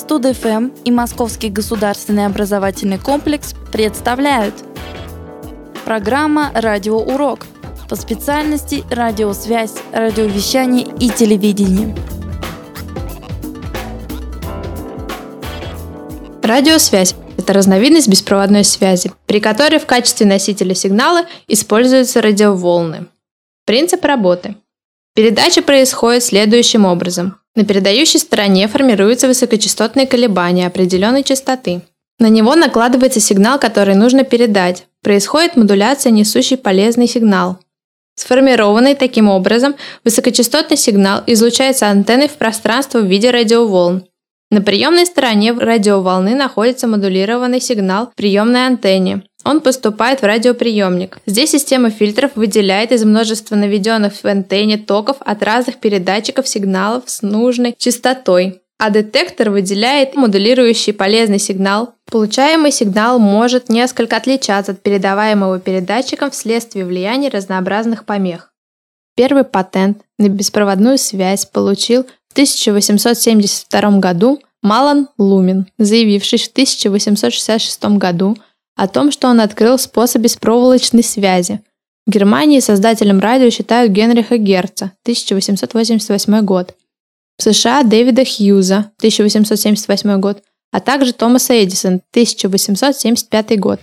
Студ-ФМ и Московский государственный образовательный комплекс представляют Программа «Радиоурок» по специальности радиосвязь, радиовещание и телевидение. Радиосвязь – это разновидность беспроводной связи, при которой в качестве носителя сигнала используются радиоволны. Принцип работы. Передача происходит следующим образом. На передающей стороне формируются высокочастотные колебания определенной частоты. На него накладывается сигнал, который нужно передать. Происходит модуляция, несущий полезный сигнал. Сформированный таким образом, высокочастотный сигнал излучается антенной в пространство в виде радиоволн. На приемной стороне радиоволны находится модулированный сигнал в приемной антенне. Он поступает в радиоприемник. Здесь система фильтров выделяет из множества наведенных в антенне токов от разных передатчиков сигналов с нужной частотой. А детектор выделяет модулирующий полезный сигнал. Получаемый сигнал может несколько отличаться от передаваемого передатчиком вследствие влияния разнообразных помех. Первый патент на беспроводную связь получил в 1872 году Малан Лумин, заявивший в 1866 году о том, что он открыл способ беспроволочной связи. В Германии создателем радио считают Генриха Герца, 1888 год. В США Дэвида Хьюза, 1878 год, а также Томаса Эдисона, 1875 год.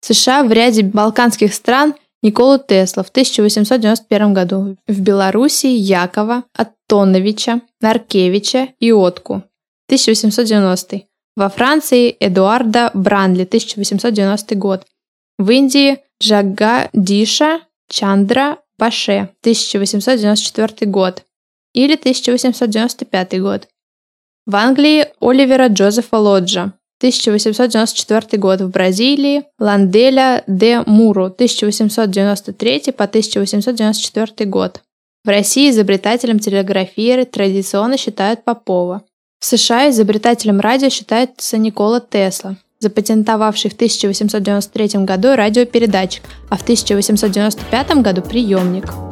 В США в ряде балканских стран Николу Тесла в 1891 году, в Белоруссии Якова, Аттоновича, Наркевича и Отку, 1890 во Франции Эдуарда Бранли, 1890 год. В Индии Джагадиша Чандра Баше, 1894 год. Или 1895 год. В Англии Оливера Джозефа Лоджа, 1894 год. В Бразилии Ланделя де Муру, 1893 по 1894 год. В России изобретателем телеграфии традиционно считают Попова. В США изобретателем радио считается Никола Тесла, запатентовавший в 1893 году радиопередатчик, а в 1895 году приемник.